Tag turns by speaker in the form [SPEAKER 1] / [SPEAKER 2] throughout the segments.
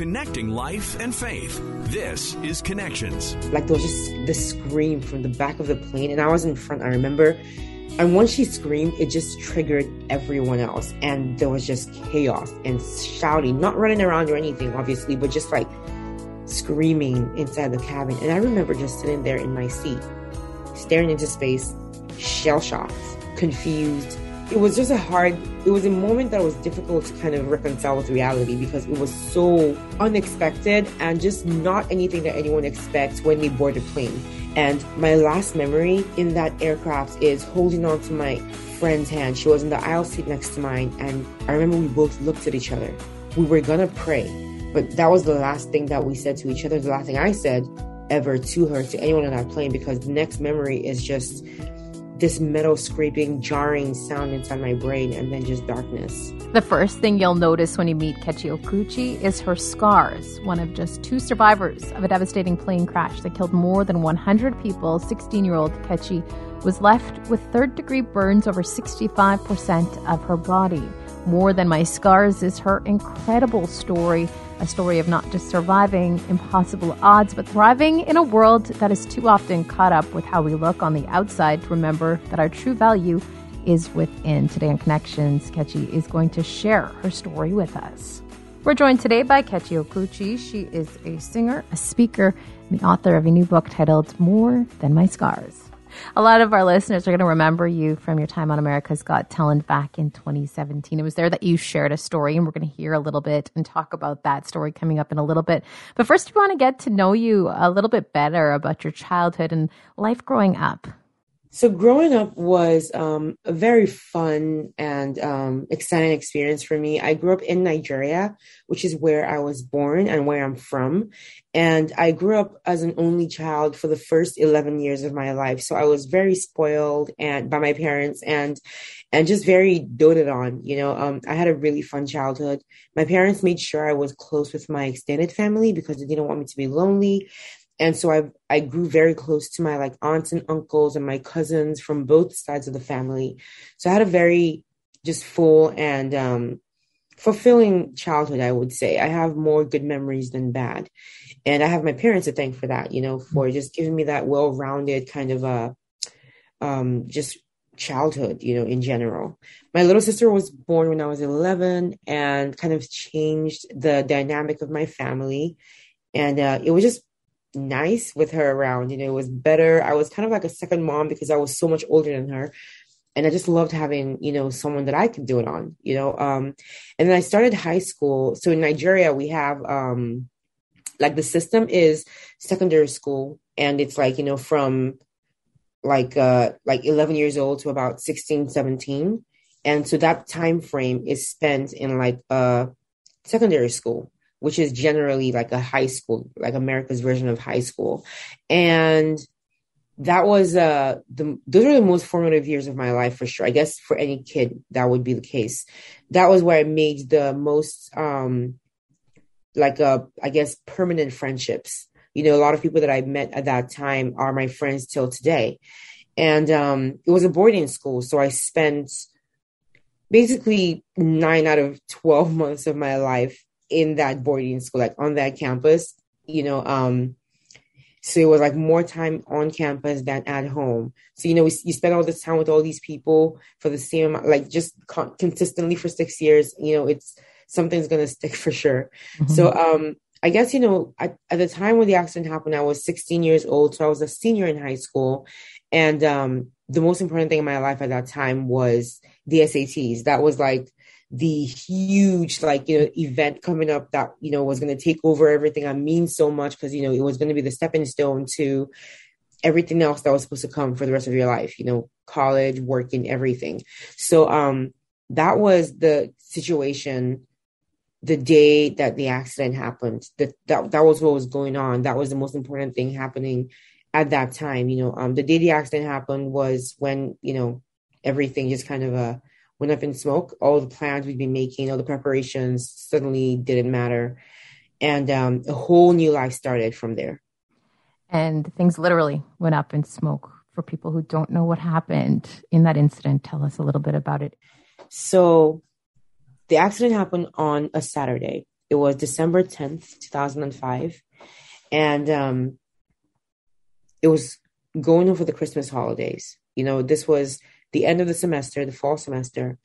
[SPEAKER 1] Connecting life and faith. This is Connections.
[SPEAKER 2] Like there was just this scream from the back of the plane, and I was in front, I remember. And once she screamed, it just triggered everyone else. And there was just chaos and shouting, not running around or anything, obviously, but just like screaming inside the cabin. And I remember just sitting there in my seat, staring into space, shell shocked, confused. It was just a hard, it was a moment that was difficult to kind of reconcile with reality because it was so unexpected and just not anything that anyone expects when they board a plane. And my last memory in that aircraft is holding on to my friend's hand. She was in the aisle seat next to mine. And I remember we both looked at each other. We were gonna pray, but that was the last thing that we said to each other. The last thing I said ever to her, to anyone on that plane, because the next memory is just this metal scraping, jarring sound inside my brain, and then just darkness.
[SPEAKER 3] The first thing you'll notice when you meet Kechi Okwuchi is her scars. One of just two survivors of a devastating plane crash that killed more than 100 people, 16 year old Kechi was left with third degree burns over 65% of her body. More Than My Scars is her incredible story a story of not just surviving impossible odds, but thriving in a world that is too often caught up with how we look on the outside to remember that our true value is within. Today on Connections, Kechi is going to share her story with us. We're joined today by Kechi Okwuchi. She is a singer, a speaker, and the author of a new book titled More Than My Scars. A lot of our listeners are going to remember you from your time on America's Got Talent back in 2017. It was there that you shared a story, and we're going to hear a little bit and talk about that story coming up in a little bit. But first, we want to get to know you a little bit better about your childhood and life growing up.
[SPEAKER 2] So growing up was um, a very fun and um, exciting experience for me. I grew up in Nigeria, which is where I was born and where I'm from. And I grew up as an only child for the first 11 years of my life. So I was very spoiled and by my parents and, and just very doted on, you know, um, I had a really fun childhood. My parents made sure I was close with my extended family because they didn't want me to be lonely and so I I grew very close to my like aunts and uncles and my cousins from both sides of the family. So I had a very just full and um, fulfilling childhood, I would say. I have more good memories than bad, and I have my parents to thank for that. You know, for just giving me that well-rounded kind of a um, just childhood. You know, in general. My little sister was born when I was 11, and kind of changed the dynamic of my family. And uh, it was just nice with her around. You know, it was better. I was kind of like a second mom because I was so much older than her. And I just loved having, you know, someone that I could do it on, you know. Um, and then I started high school. So in Nigeria, we have um like the system is secondary school and it's like, you know, from like uh like 11 years old to about 16, 17. And so that time frame is spent in like uh secondary school which is generally like a high school, like America's version of high school. And that was uh the those are the most formative years of my life for sure. I guess for any kid that would be the case. That was where I made the most um like uh I guess permanent friendships. You know, a lot of people that I met at that time are my friends till today. And um it was a boarding school, so I spent basically 9 out of 12 months of my life in that boarding school, like on that campus, you know, um, so it was like more time on campus than at home. So, you know, we, you spend all this time with all these people for the same like just con- consistently for six years, you know, it's something's going to stick for sure. Mm-hmm. So, um, I guess, you know, at, at the time when the accident happened, I was 16 years old. So I was a senior in high school. And, um, the most important thing in my life at that time was the SATs. That was like the huge like you know event coming up that you know was going to take over everything. I mean so much because you know it was going to be the stepping stone to everything else that was supposed to come for the rest of your life you know college working everything. So um that was the situation the day that the accident happened. That that, that was what was going on. That was the most important thing happening at that time you know. Um the day the accident happened was when you know everything just kind of uh went up in smoke. All the plans we'd been making, all the preparations suddenly didn't matter. And um, a whole new life started from there.
[SPEAKER 3] And things literally went up in smoke. For people who don't know what happened in that incident, tell us a little bit about it.
[SPEAKER 2] So, the accident happened on a Saturday. It was December 10th, 2005. And um, it was going over the Christmas holidays. You know, this was the end of the semester, the fall semester.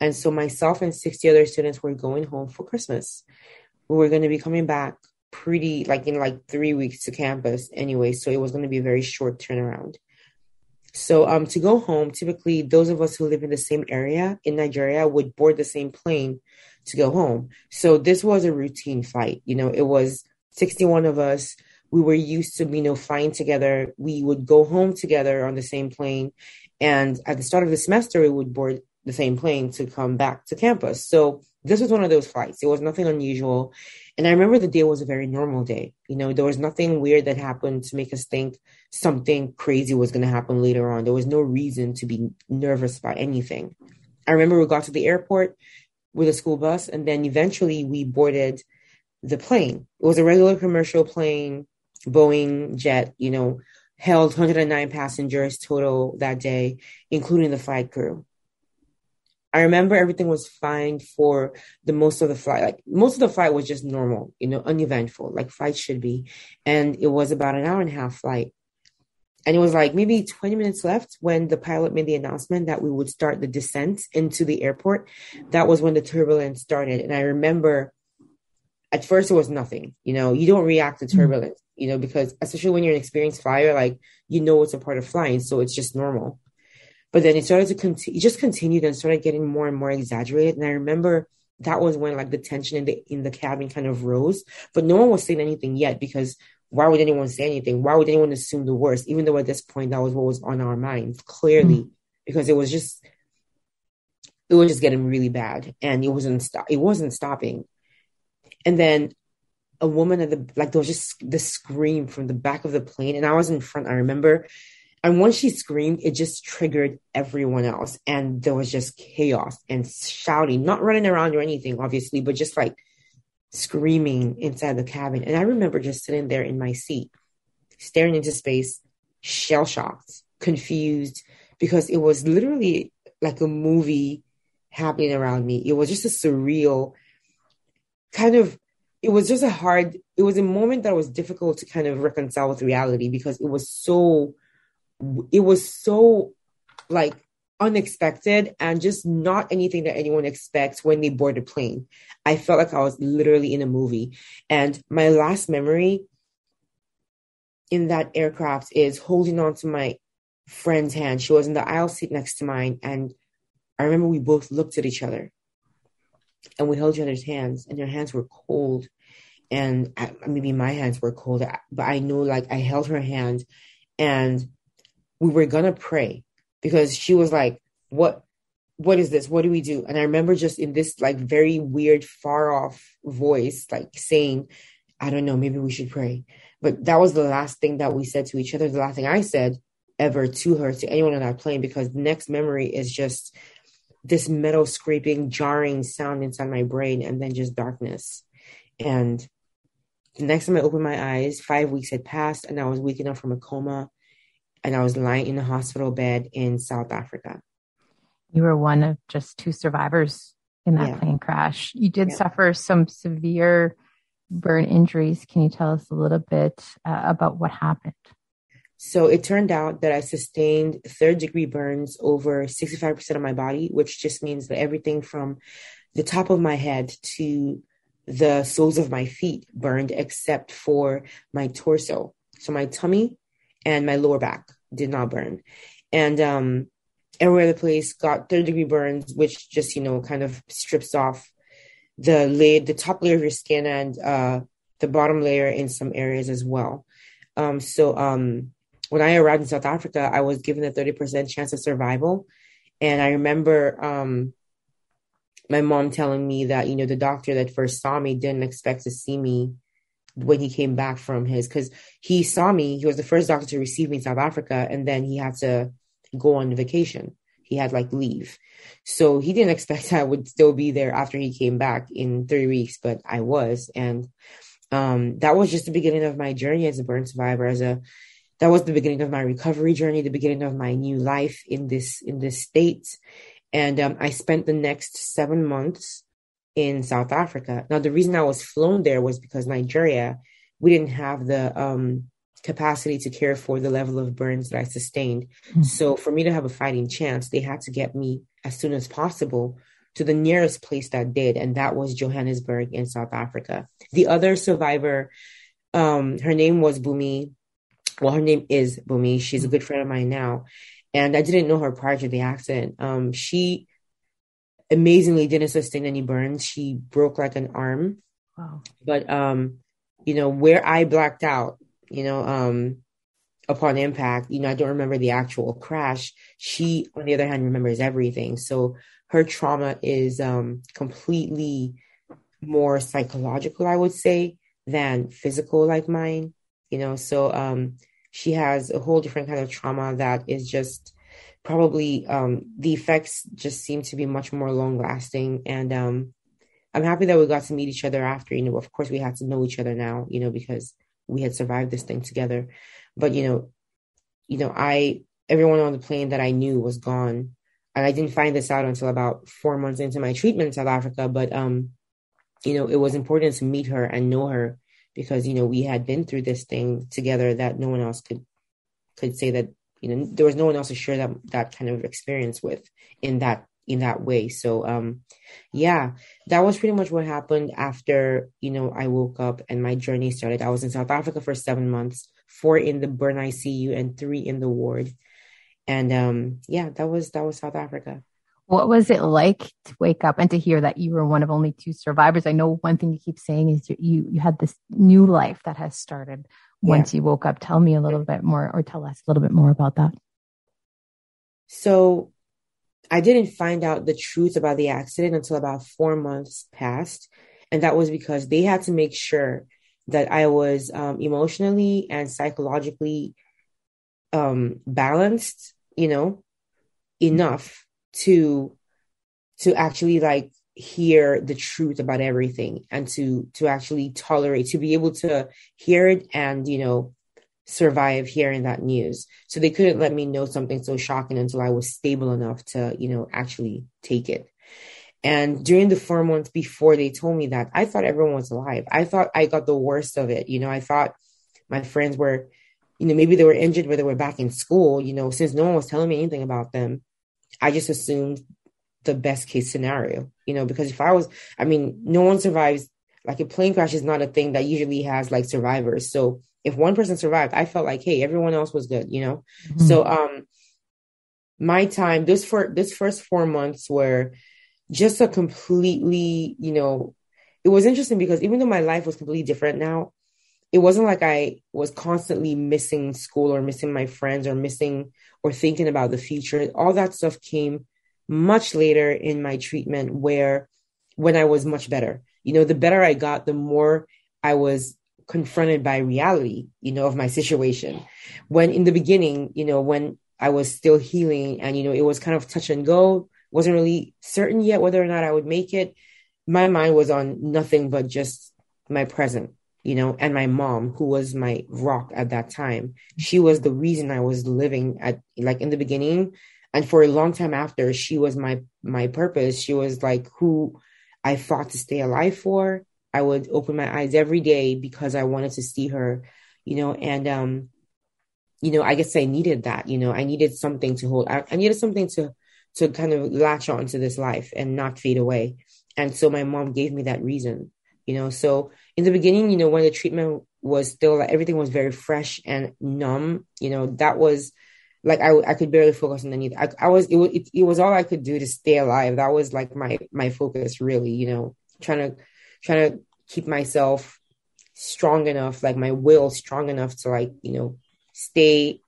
[SPEAKER 2] And so myself and 60 other students were going home for Christmas. We were going to be coming back pretty like in like three weeks to campus anyway. So it was going to be a very short turnaround. So um to go home, typically those of us who live in the same area in Nigeria would board the same plane to go home. So this was a routine flight. You know, it was 61 of us. We were used to, you know, flying together. We would go home together on the same plane. And at the start of the semester, we would board the same plane to come back to campus. So this was one of those flights. It was nothing unusual. And I remember the day was a very normal day. You know, there was nothing weird that happened to make us think something crazy was going to happen later on. There was no reason to be nervous about anything. I remember we got to the airport with a school bus and then eventually we boarded the plane. It was a regular commercial plane, Boeing jet, you know, held 109 passengers total that day, including the flight crew. I remember everything was fine for the most of the flight. Like most of the flight was just normal, you know, uneventful, like flights should be. And it was about an hour and a half flight. And it was like maybe 20 minutes left when the pilot made the announcement that we would start the descent into the airport. That was when the turbulence started. And I remember at first it was nothing, you know, you don't react to mm-hmm. turbulence. You know, because especially when you're an experienced flyer, like you know it's a part of flying. So it's just normal. But then it started to continue, it just continued and started getting more and more exaggerated. And I remember that was when like the tension in the in the cabin kind of rose. But no one was saying anything yet because why would anyone say anything? Why would anyone assume the worst? Even though at this point that was what was on our minds, clearly, mm-hmm. because it was just it was just getting really bad and it wasn't stop it wasn't stopping. And then a woman at the like there was just the scream from the back of the plane and I was in front, I remember and once she screamed, it just triggered everyone else. And there was just chaos and shouting, not running around or anything, obviously, but just like screaming inside the cabin. And I remember just sitting there in my seat, staring into space, shell shocked, confused, because it was literally like a movie happening around me. It was just a surreal kind of it was just a hard it was a moment that was difficult to kind of reconcile with reality because it was so it was so like unexpected and just not anything that anyone expects when they board a plane. I felt like I was literally in a movie. And my last memory in that aircraft is holding on to my friend's hand. She was in the aisle seat next to mine. And I remember we both looked at each other and we held each other's hands, and their hands were cold. And I, maybe my hands were cold, uh, but I know like I held her hand and we were gonna pray because she was like, "What? What is this? What do we do?" And I remember just in this like very weird, far off voice, like saying, "I don't know, maybe we should pray." But that was the last thing that we said to each other. The last thing I said ever to her, to anyone on that plane, because the next memory is just this metal scraping, jarring sound inside my brain, and then just darkness. And the next time I opened my eyes, five weeks had passed, and I was waking up from a coma and I was lying in a hospital bed in South Africa.
[SPEAKER 3] You were one of just two survivors in that yeah. plane crash. You did yeah. suffer some severe burn injuries. Can you tell us a little bit uh, about what happened?
[SPEAKER 2] So it turned out that I sustained third degree burns over 65% of my body, which just means that everything from the top of my head to the soles of my feet burned except for my torso. So my tummy and my lower back did not burn. And um, everywhere the place got third degree burns, which just, you know, kind of strips off the lid, the top layer of your skin and uh, the bottom layer in some areas as well. Um, so um, when I arrived in South Africa, I was given a 30% chance of survival. And I remember um, my mom telling me that, you know, the doctor that first saw me didn't expect to see me when he came back from his because he saw me he was the first doctor to receive me in south africa and then he had to go on vacation. He had like leave. So he didn't expect i would still be there after he came back in three weeks but i was. And um, that was just the beginning of my journey as a burn survivor as a that was the beginning of my recovery journey the beginning of my new life in this in this state and um, i spent the next seven months in South Africa. Now, the reason I was flown there was because Nigeria, we didn't have the um, capacity to care for the level of burns that I sustained. Mm-hmm. So, for me to have a fighting chance, they had to get me as soon as possible to the nearest place that did, and that was Johannesburg in South Africa. The other survivor, um, her name was Bumi. Well, her name is Bumi. She's a good friend of mine now. And I didn't know her prior to the accident. Um, she amazingly didn't sustain any burns. She broke like an arm. Wow. But um, you know, where I blacked out, you know, um, upon impact, you know, I don't remember the actual crash. She, on the other hand, remembers everything. So her trauma is um completely more psychological, I would say, than physical like mine. You know, so um she has a whole different kind of trauma that is just probably um, the effects just seem to be much more long lasting and um, i'm happy that we got to meet each other after you know of course we had to know each other now you know because we had survived this thing together. But you know you know i everyone on the plane that i knew was gone. And i didn't find this out until about four months into my treatment in south africa. But um you know it was important to meet her and know her because you know we had been through this thing together that no one else could could say that you know there was no one else to share that that kind of experience with in that in that way. So um yeah that was pretty much what happened after you know i woke up and my journey started. I was in south africa for seven months four in the burn icu and three in the ward. And um yeah that was that was south africa
[SPEAKER 3] what was it like to wake up and to hear that you were one of only two survivors? I know one thing you keep saying is you you had this new life that has started once you woke up. Tell me a little bit more, or tell us a little bit more about that.
[SPEAKER 2] So, I didn't find out the truth about the accident until about four months passed, and that was because they had to make sure that I was um, emotionally and psychologically um, balanced. You know, enough to to actually like hear the truth about everything and to to actually tolerate to be able to hear it and you know survive hearing that news. So they couldn't let me know something so shocking until i was stable enough to you know actually take it. And during the four months before they told me that i thought everyone was alive. I thought i got the worst of it. You know i thought my friends were you know maybe they were injured but they were back in school you know since no one was telling me anything about them I just assumed the best case scenario, you know, because if I was, I mean, no one survives. Like a plane crash is not a thing that usually has like survivors. So if one person survived, I felt like, hey, everyone else was good, you know. Mm-hmm. So um, my time this for this first four months were just a completely, you know, it was interesting because even though my life was completely different now, it wasn't like I was constantly missing school or missing my friends or missing or thinking about the future. All that stuff came much later in my treatment where when I was much better. You know, the better I got, the more I was confronted by reality, you know, of my situation. When in the beginning, you know, when I was still healing and, you know, it was kind of touch and go, wasn't really certain yet whether or not I would make it. My mind was on nothing but just my present you know, and my mom, who was my rock at that time, she was the reason I was living at like in the beginning. And for a long time after, she was my my purpose. She was like who I fought to stay alive for. I would open my eyes every day because I wanted to see her, you know, and um, you know, I guess I needed that, you know, I needed something to hold. I, I needed something to to kind of latch on to this life and not fade away. And so my mom gave me that reason you know so in the beginning you know when the treatment was still like everything was very fresh and numb you know that was like I, I could barely focus on anything. I, I was it, it, it was all I could do to stay alive. That was like my my focus really, you know, trying to trying to keep myself strong enough, like my will strong enough to like, you know, stay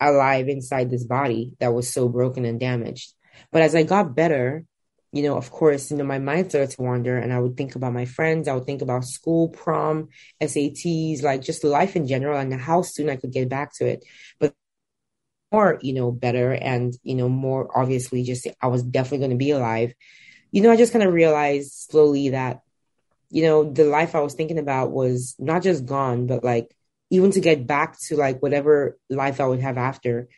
[SPEAKER 2] alive inside this body that was so broken and damaged. But as I got better, you know, of course, you know, my mind started to wander and I would think about my friends. I would think about school, prom, SATs, like just life in general and how soon I could get back to it. But more, you know, better and, you know, more obviously just I was definitely going to be alive. You know, I just kind of realized slowly that, you know, the life I was thinking about was not just gone, but like even to get back to like whatever life I would have after,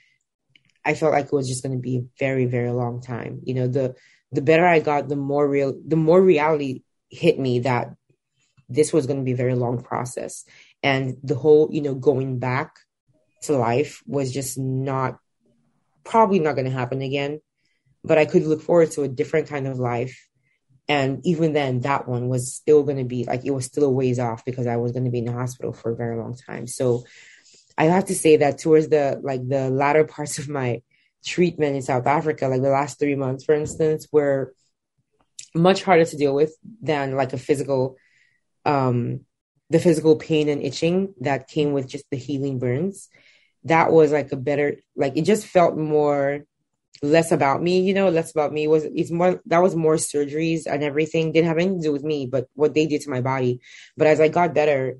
[SPEAKER 2] I felt like it was just going to be a very, very long time. You know, the, the better I got, the more real, the more reality hit me that this was going to be a very long process. And the whole, you know, going back to life was just not, probably not going to happen again. But I could look forward to a different kind of life. And even then, that one was still going to be like, it was still a ways off because I was going to be in the hospital for a very long time. So I have to say that towards the, like the latter parts of my treatment in South Africa, like the last three months, for instance, were much harder to deal with than like a physical um the physical pain and itching that came with just the healing burns. That was like a better like it just felt more less about me you know less about me. It was it's more that was more surgeries and everything. Didn't have anything to do with me but what they did to my body. But as i got better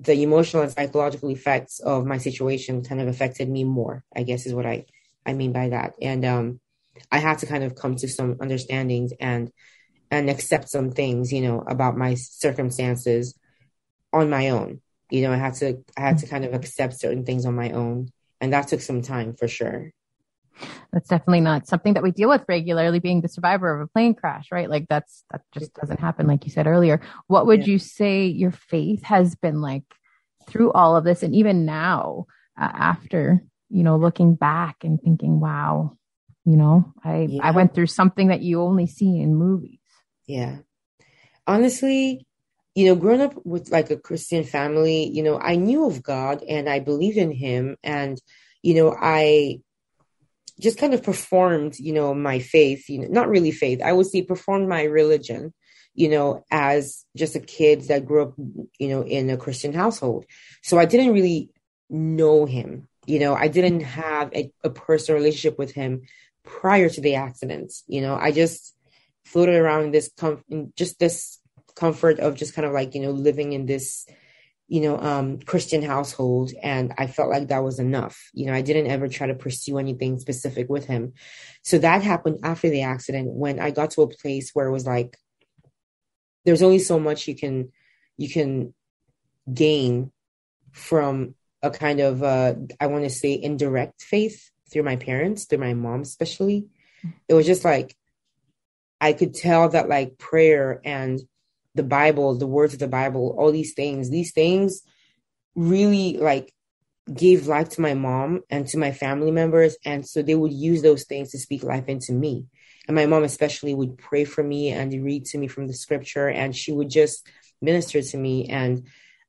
[SPEAKER 2] the emotional and psychological effects of my situation kind of affected me more i guess is what i i mean by that and um i had to kind of come to some understandings and and accept some things, you know, about my circumstances on my own. You know, I had to I had to kind of accept certain things on my own. And that took some time for sure.
[SPEAKER 3] That's definitely not something that we deal with regularly being the survivor of a plane crash, right? Like that's that just doesn't happen like you said earlier. What would yeah. you say your faith has been like through all of this and even now uh, after, you know, looking back and thinking, wow, you know, I yeah. I went through something that you only see in movies.
[SPEAKER 2] Yeah. Honestly, you know, growing up with like a Christian family, you know, I knew of God and I believed in him and you know, I just kind of performed, you know, my faith, you know, not really faith. I would say performed my religion, you know, as just a kid that grew up, you know, in a Christian household. So I didn't really know him. You know, I didn't have a, a personal relationship with him prior to the accident. You know, I just floated around this com- just this comfort of just kind of like you know living in this you know um christian household and i felt like that was enough you know i didn't ever try to pursue anything specific with him so that happened after the accident when i got to a place where it was like there's only so much you can you can gain from a kind of uh i want to say indirect faith through my parents through my mom especially it was just like I could tell that like prayer and the Bible, the words of the Bible, all these things, these things really like gave life to my mom and to my family members. And so they would use those things to speak life into me. And my mom, especially, would pray for me and read to me from the scripture, and she would just minister to me. And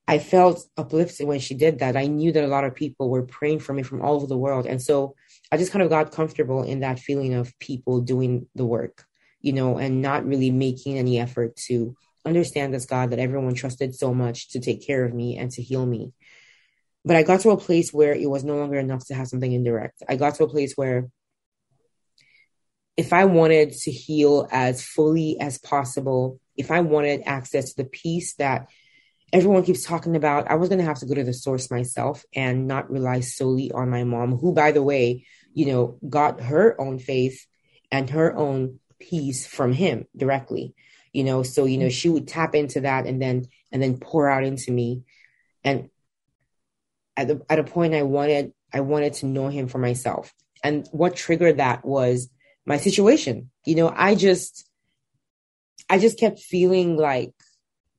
[SPEAKER 2] I felt uplifted when she did that. I knew that a lot of people were praying for me from all over the world. And so I just kind of got comfortable in that feeling of people doing the work you know, and not really making any effort to understand this God that everyone trusted so much to take care of me and to heal me. But I got to a place where it was no longer enough to have something indirect. I got to a place where if I wanted to heal as fully as possible, if I wanted access to the peace that everyone keeps talking about, I was going to have to go to the source myself and not rely solely on my mom, who, by the way, you know, got her own faith and her own peace from him directly you know? So you know mm-hmm. she would tap into that and then and then pour out into me. And at the at a point i wanted i wanted to know him for myself. And what triggered that was my situation. You know i just i just kept feeling like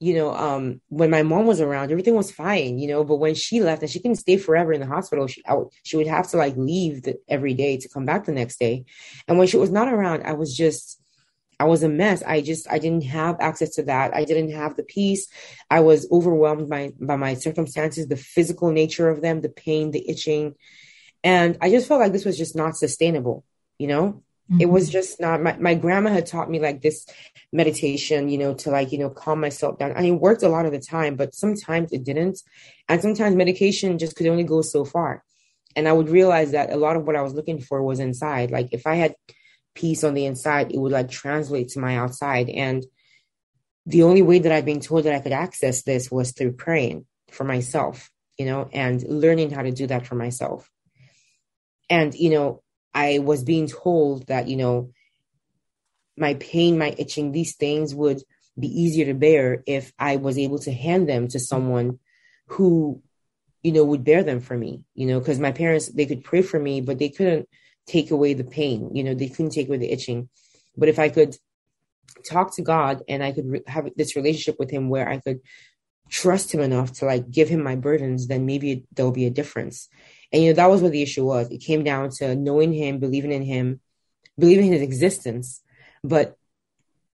[SPEAKER 2] you know, um, when my mom was around, everything was fine, you know, but when she left and she couldn't stay forever in the hospital, she, I, she would have to like leave the, every day to come back the next day. And when she was not around, I was just, I was a mess. I just, I didn't have access to that. I didn't have the peace. I was overwhelmed by, by my circumstances, the physical nature of them, the pain, the itching. And I just felt like this was just not sustainable, you know? Mm-hmm. It was mm-hmm. just not my, my grandma had taught me like this meditation, you know, to like, you know, calm myself down. And it worked a lot of the time, but sometimes it didn't. And sometimes medication just could only go so far. And I would realize that a lot of what I was looking for was inside. Like if I had peace on the inside, it would like translate to my outside. And the only way that I've been told that I could access this was through praying for myself, you know, and learning how to do that for myself. And, you know, I was being told that, you know, my pain, my itching, these things would be easier to bear if I was able to hand them to someone who, you know, would bear them for me, you know, because my parents, they could pray for me, but they couldn't take away the pain, you know, they couldn't take away the itching. But if I could talk to God and I could re- have this relationship with Him where I could trust Him enough to like give Him my burdens, then maybe there'll be a difference. And you know that was what the issue was. It came down to knowing Him, believing in Him, believing in His existence, but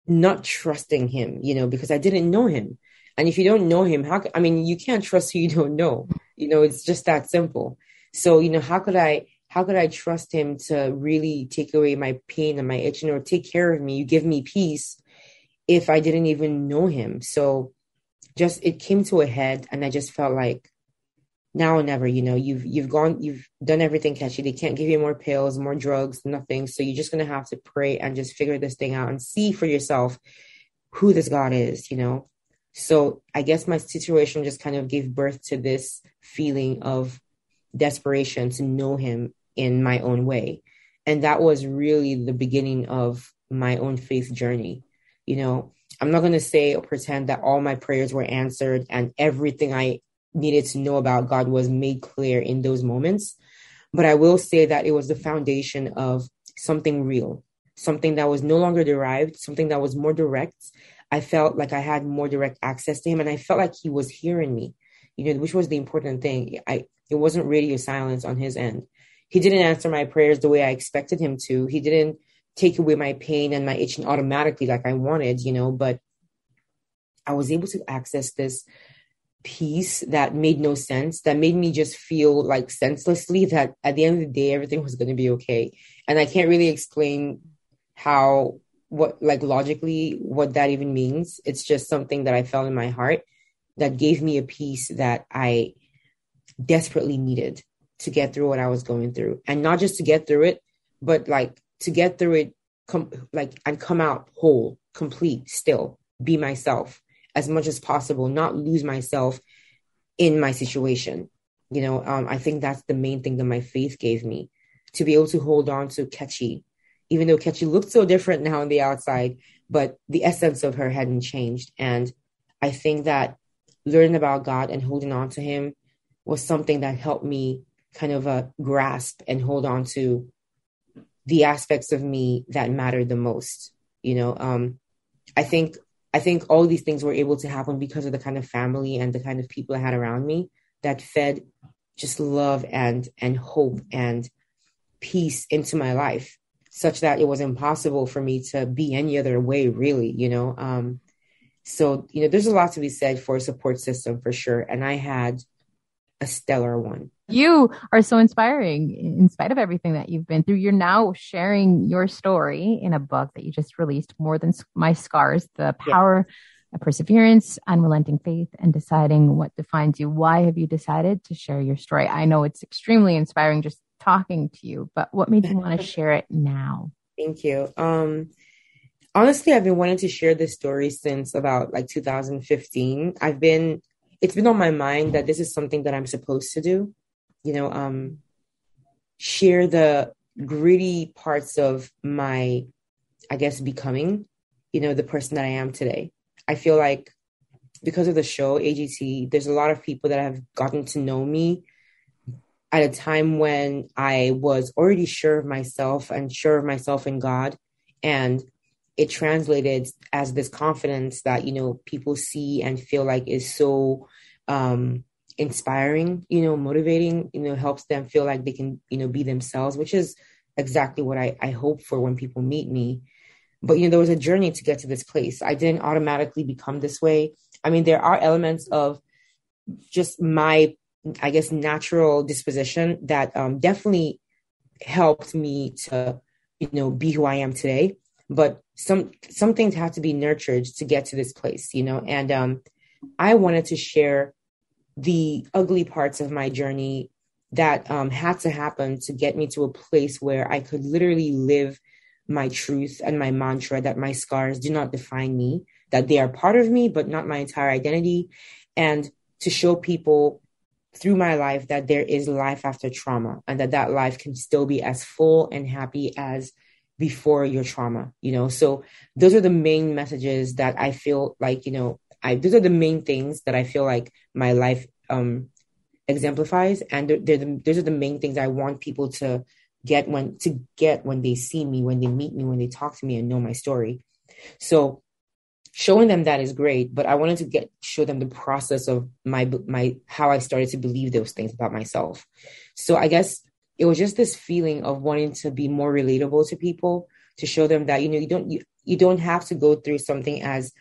[SPEAKER 2] not trusting Him. You know, because I didn't know Him. And if you don't know Him, how? I mean, you can't trust who you don't know. You know, it's just that simple. So you know, how could I? how could I trust him to really take away my pain and my itching or take care of me? You give me peace if I didn't even know him. So just it came to a head and I just felt like now or never, you know, you've you've gone you've done everything Kechi. They can't give you more pills, more drugs, nothing. So you're just gonna have to pray and just figure this thing out and see for yourself who this God is, you know. So I guess my situation just kind of gave birth to this feeling of desperation to know him in my own way. And that was really the beginning of my own faith journey. You know, I'm not going to say or pretend that all my prayers were answered and everything I needed to know about God was made clear in those moments. But I will say that it was the foundation of something real, something that was no longer derived, something that was more direct. I felt like I had more direct access to him and I felt like he was hearing me, you know, which was the important thing. I it wasn't radio silence on his end. He didn't answer my prayers the way I expected him to. He didn't take away my pain and my itching automatically like I wanted, you know, but I was able to access this peace that made no sense, that made me just feel like senselessly that at the end of the day, everything was going to be okay. And I can't really explain how, what, like logically, what that even means. It's just something that I felt in my heart that gave me a peace that I desperately needed to get through what I was going through. And not just to get through it, but like to get through it, com- like and come out whole, complete, still, be myself as much as possible, not lose myself in my situation. You know, um, I think that's the main thing that my faith gave me to be able to hold on to Kechi, even though Kechi looked so different now on the outside, but the essence of her hadn't changed. And I think that learning about God and holding on to Him was something that helped me kind of uh, grasp and hold on to the aspects of me that mattered the most. You know, um, I think I think all these things were able to happen because of the kind of family and the kind of people I had around me that fed just love and and hope and peace into my life, such that it was impossible for me to be any other way, really. You know, um, so you know, there's a lot to be said for a support system for sure, and I had a stellar one.
[SPEAKER 3] You are so inspiring in spite of everything that you've been through. You're now sharing your story in a book that you just released, More Than My Scars The Power yeah. of Perseverance, Unrelenting Faith, and Deciding What Defines You. Why have you decided to share your story? I know it's extremely inspiring just talking to you, but what made you want to share it now?
[SPEAKER 2] Thank you. Um, honestly, I've been wanting to share this story since about like 2015. I've been it's been on my mind that this is something that I'm supposed to do. You know, um, share the gritty parts of my, I guess, becoming, you know, the person that I am today. I feel like because of the show AGT, there's a lot of people that have gotten to know me at a time when I was already sure of myself and sure of myself in God. And it translated as this confidence that you know people see and feel like is so um inspiring you know motivating you know helps them feel like they can you know be themselves which is exactly what i i hope for when people meet me. But you know there was a journey to get to this place. I didn't automatically become this way. I mean there are elements of just my i guess natural disposition that um definitely helped me to you know be who i am today. But some some things have to be nurtured to get to this place you know and um i wanted to share the ugly parts of my journey that um, had to happen to get me to a place where i could literally live my truth and my mantra that my scars do not define me that they are part of me but not my entire identity and to show people through my life that there is life after trauma and that that life can still be as full and happy as before your trauma, you know? So those are the main messages that I feel like, you know, I, those are the main things that I feel like my life, um, exemplifies. And they're, they're the, those are the main things I want people to get when to get when they see me, when they meet me, when they talk to me and know my story. So showing them that is great, but I wanted to get show them the process of my my how I started to believe those things about myself. So I guess it was just this feeling of wanting to be more relatable to people to show them that you know you don't you, you don't have to go through something as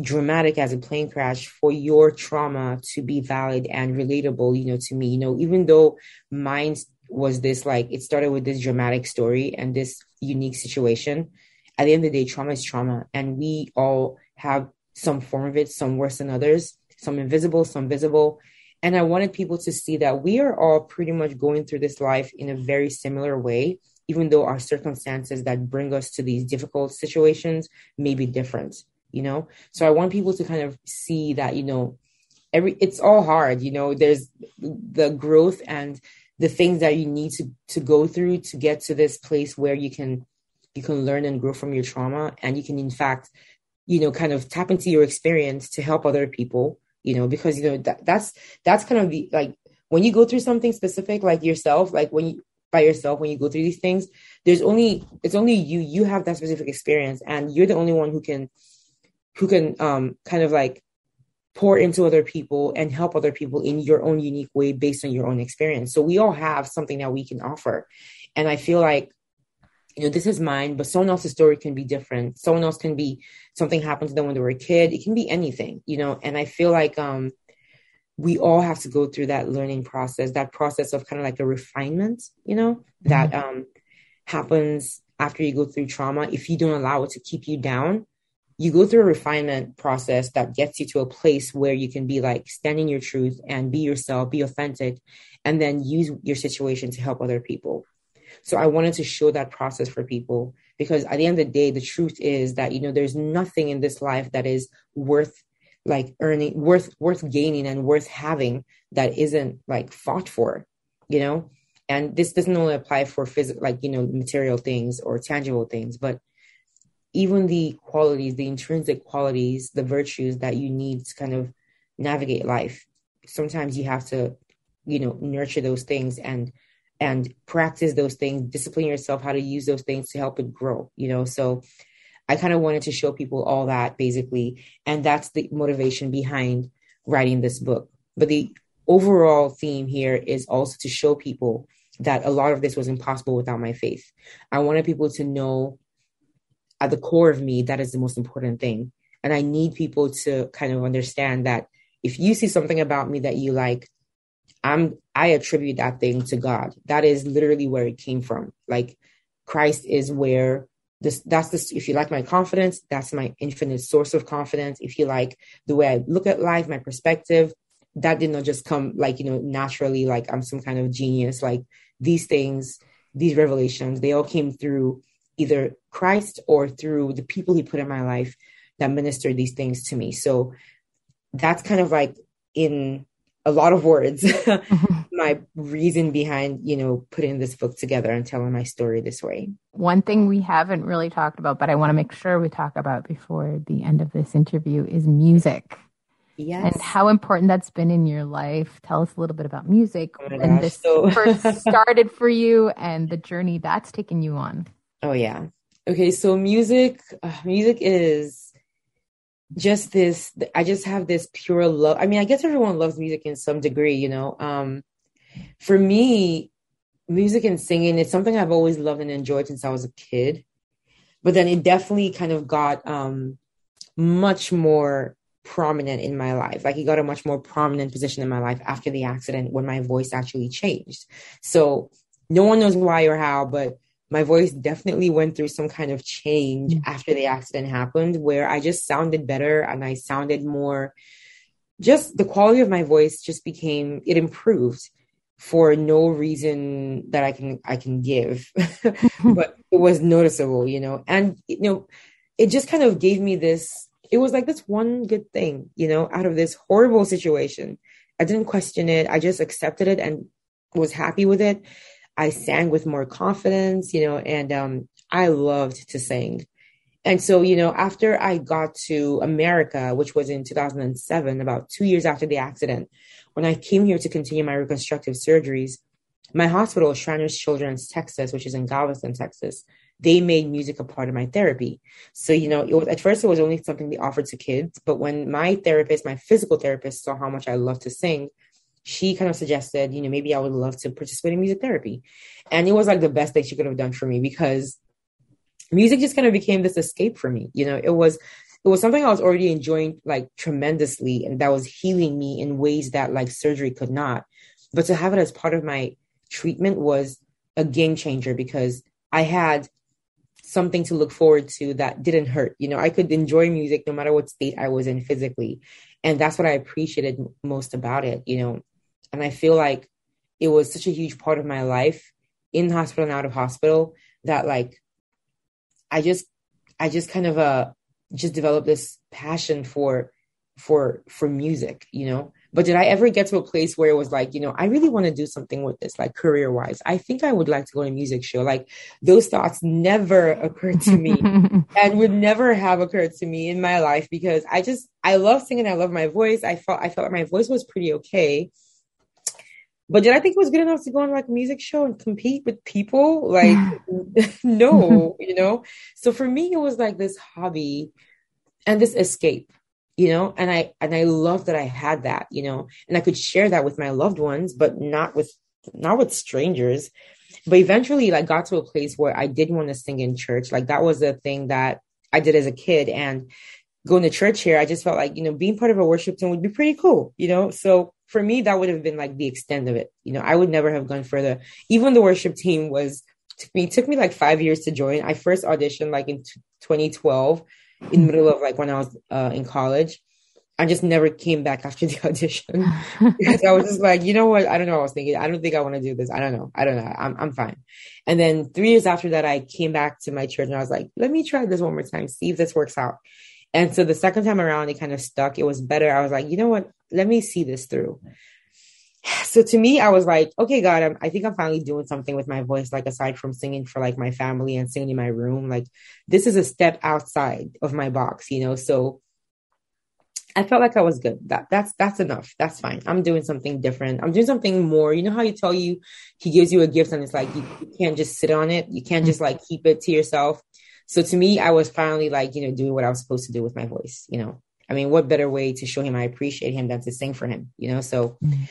[SPEAKER 2] dramatic as a plane crash for your trauma to be valid and relatable you know to me. You know even though mine was this like it started with this dramatic story and this unique situation at the end of the day trauma is trauma. And we all have some form of it some worse than others some invisible some visible. And i wanted people to see that we are all pretty much going through this life in a very similar way even though our circumstances that bring us to these difficult situations may be different you know? So i want people to kind of see that you know every it's all hard you know? There's the growth and the things that you need to to go through to get to this place where you can you can learn and grow from your trauma. And you can in fact you know kind of tap into your experience to help other people you know? Because you know that, that's that's kind of the like when you go through something specific like yourself like when you by yourself when you go through these things there's only it's only you you have that specific experience and you're the only one who can who can um kind of like pour into other people and help other people in your own unique way based on your own experience. So we all have something that we can offer. And I feel like, you know, this is mine, but someone else's story can be different. Someone else can be something happened to them when they were a kid. It can be anything, you know, and I feel like um we all have to go through that learning process, that process of kind of like a refinement, you know, mm-hmm. that um happens after you go through trauma. If you don't allow it to keep you down, you go through a refinement process that gets you to a place where you can be like standing your truth and be yourself, be authentic, and then use your situation to help other people. So I wanted to show that process for people because at the end of the day, the truth is that, you know, there's nothing in this life that is worth like earning, worth, worth gaining and worth having that isn't like fought for, you know? And this doesn't only apply for physical, like, you know, material things or tangible things, but even the qualities, the intrinsic qualities, the virtues that you need to kind of navigate life. Sometimes you have to, you know, nurture those things and and practice those things, discipline yourself how to use those things to help it grow, you know. So I kind of wanted to show people all that basically. And that's the motivation behind writing this book. But the overall theme here is also to show people that a lot of this was impossible without my faith. I wanted people to know at the core of me, that is the most important thing. And I need people to kind of understand that if you see something about me that you like, I'm I attribute that thing to God. That is literally where it came from. Like Christ is where this that's this if you like my confidence, that's my infinite source of confidence. If you like the way I look at life, my perspective, that did not just come like, you know, naturally, like I'm some kind of genius. Like these things, these revelations, they all came through either Christ or through the people he put in my life that ministered these things to me. So that's kind of like in a lot of words mm-hmm. my reason behind you know putting this book together and telling my story this way
[SPEAKER 3] one thing we haven't really talked about but i want to make sure we talk about before the end of this interview is music
[SPEAKER 2] yes
[SPEAKER 3] and how important that's been in your life tell us a little bit about music oh when this so... first started for you and the journey that's taken you on
[SPEAKER 2] Oh yeah. Okay, so music uh, music is just this I just have this pure love. I mean, I guess everyone loves music in some degree, you know. Um for me, music and singing is something I've always loved and enjoyed since I was a kid. But then it definitely kind of got um much more prominent in my life. Like it got a much more prominent position in my life after the accident when my voice actually changed. So no one knows why or how, but my voice definitely went through some kind of change mm-hmm. after the accident happened where I just sounded better and I sounded more just the quality of my voice just became it improved for no reason that I can I can give but it was noticeable you know? And you know it just kind of gave me this it was like this one good thing you know out of this horrible situation. I didn't question it. I just accepted it and was happy with it I sang with more confidence, you know, and um, I loved to sing. And so, you know, after I got to America, which was in 2007, about two years after the accident, when I came here to continue my reconstructive surgeries, my hospital, Shriners Children's Texas, which is in Galveston, Texas, they made music a part of my therapy. So, you know, was, at first it was only something they offered to kids, but when my therapist, my physical therapist saw how much I love to sing, she kind of suggested, you know, maybe I would love to participate in music therapy. And it was like the best thing she could have done for me because music just kind of became this escape for me. You know, it was it was something I was already enjoying like tremendously and that was healing me in ways that like surgery could not. But to have it as part of my treatment was a game changer because I had something to look forward to that didn't hurt. You know, I could enjoy music no matter what state I was in physically. And that's what I appreciated most about it, you know. And I feel like it was such a huge part of my life in hospital and out of hospital that like I just I just kind of uh just developed this passion for for for music, you know. But did I ever get to a place where it was like, you know, I really want to do something with this, like career wise? I think I would like to go to a music show. Like those thoughts never occurred to me and would never have occurred to me in my life because I just, I love singing. I love my voice. I felt, I felt like my voice was pretty okay. But did I think it was good enough to go on like a music show and compete with people? Like, no, you know? So for me, it was like this hobby and this escape you know? And i and i love that i had that you know? And i could share that with my loved ones but not with not with strangers. But eventually like got to a place where i did want to sing in church. Like that was a thing that i did as a kid. And going to church here i just felt like you know being part of a worship team would be pretty cool you know so for me that would have been like the extent of it you know i would never have gone further even the worship team was took me took me like five years to join i first auditioned like in t- 2012 in the middle of like when I was uh, in college. I just never came back after the audition because I was just like, you know what? I don't know. What I was thinking, I don't think I want to do this. I don't know. I don't know. I'm, I'm fine. And then three years after that, I came back to my church and I was like, let me try this one more time, see if this works out. And so the second time around, it kind of stuck. It was better. I was like, you know what? Let me see this through. So to me, I was like, okay, God, I'm, I think I'm finally doing something with my voice. Like aside from singing for like my family and singing in my room, like this is a step outside of my box, you know? So I felt like I was good. That that's that's enough. That's fine. I'm doing something different. I'm doing something more. You know how you tell you he gives you a gift and it's like you, you can't just sit on it. You can't mm. just like keep it to yourself. So to me, I was finally like, you know, doing what I was supposed to do with my voice, you know. I mean, what better way to show him I appreciate him than to sing for him, you know? So mm-hmm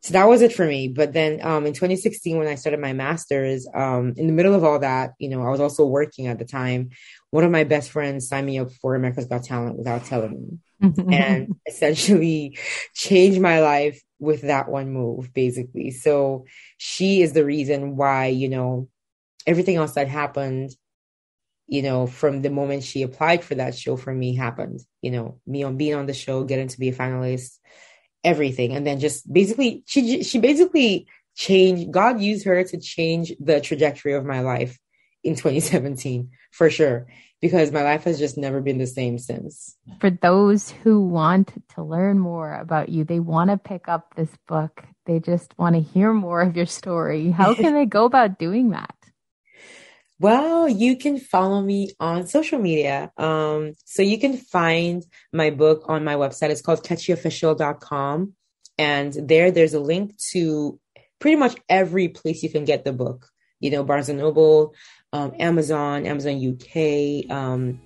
[SPEAKER 2] so that was it for me. But then um, in 2016, when I started my master's, um, in the middle of all that, you know, I was also working at the time. One of my best friends signed me up for America's Got Talent without telling me, and essentially changed my life with that one move, basically. So she is the reason why, you know, everything else that happened, you know, from the moment she applied for that show for me happened. You know, me on being on the show, getting to be a finalist everything. And then just basically she she basically changed god used her to change the trajectory of my life in 2017 for sure. Because my life has just never been the same since.
[SPEAKER 3] For those who want to learn more about you they want to pick up this book. They just want to hear more of your story. How can they go about doing that
[SPEAKER 2] well, you can follow me on social media. Um, so you can find my book on my website. It's called kechiofficial.com. And there, there's a link to pretty much every place you can get the book. You know, Barnes and Noble, um, Amazon, Amazon UK. Um,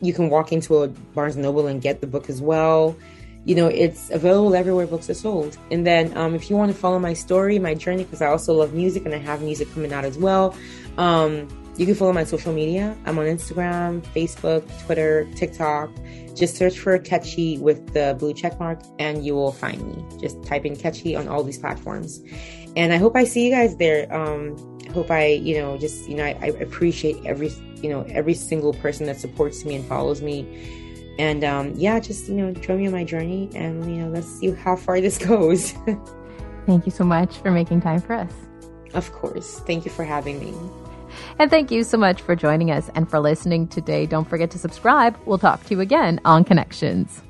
[SPEAKER 2] you can walk into a Barnes and Noble and get the book as well. You know, it's available everywhere books are sold. And then, um, if you want to follow my story, my journey, because I also love music and I have music coming out as well, um, you can follow my social media. I'm on Instagram, Facebook, Twitter, TikTok. Just search for Kechi with the blue check mark and you will find me. Just type in Kechi on all these platforms. And I hope I see you guys there. Um, I hope I, you know, just, you know, I, I appreciate every, you know, every single person that supports me and follows me. And um, yeah, just, you know, join me on my journey and, you know, let's see how far this goes.
[SPEAKER 3] Thank you so much for making time for us.
[SPEAKER 2] Of course. Thank you for having me.
[SPEAKER 3] And thank you so much for joining us and for listening today. Don't forget to subscribe. We'll talk to you again on Connections.